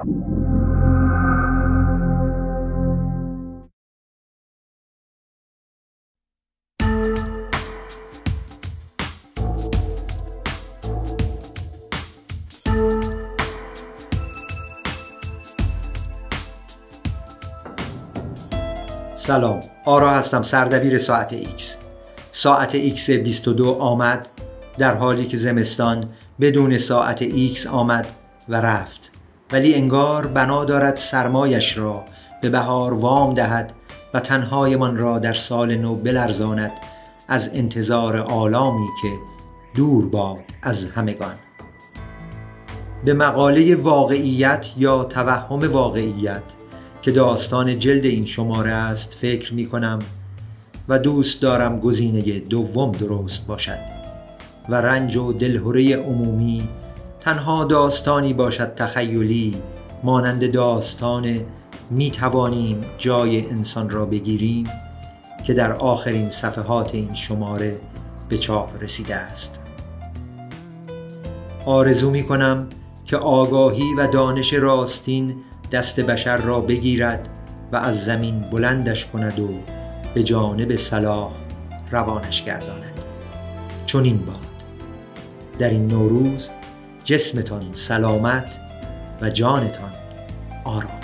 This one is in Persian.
سلام آرا هستم سردبیر ساعت ایکس. ساعت ایکس 22 آمد در حالی که زمستان بدون ساعت ایکس آمد و رفت. ولی انگار بنا دارد سرمایش را به بهار وام دهد و تنهایمان را در سال نو بلرزاند از انتظار آلامی که دور باد از همگان. به مقاله واقعیت یا توهم واقعیت که داستان جلد این شماره است فکر می کنم و دوست دارم گزینه دوم درست باشد و رنج و دلهوره عمومی تنها داستانی باشد تخیلی مانند داستان می توانیم جای انسان را بگیریم که در آخرین صفحات این شماره به چاپ رسیده است. آرزو می کنم که آگاهی و دانش راستین دست بشر را بگیرد و از زمین بلندش کند و به جانب صلاح روانش گرداند. چون این باد. در این نوروز جسمتان سلامت و جانتان آرام.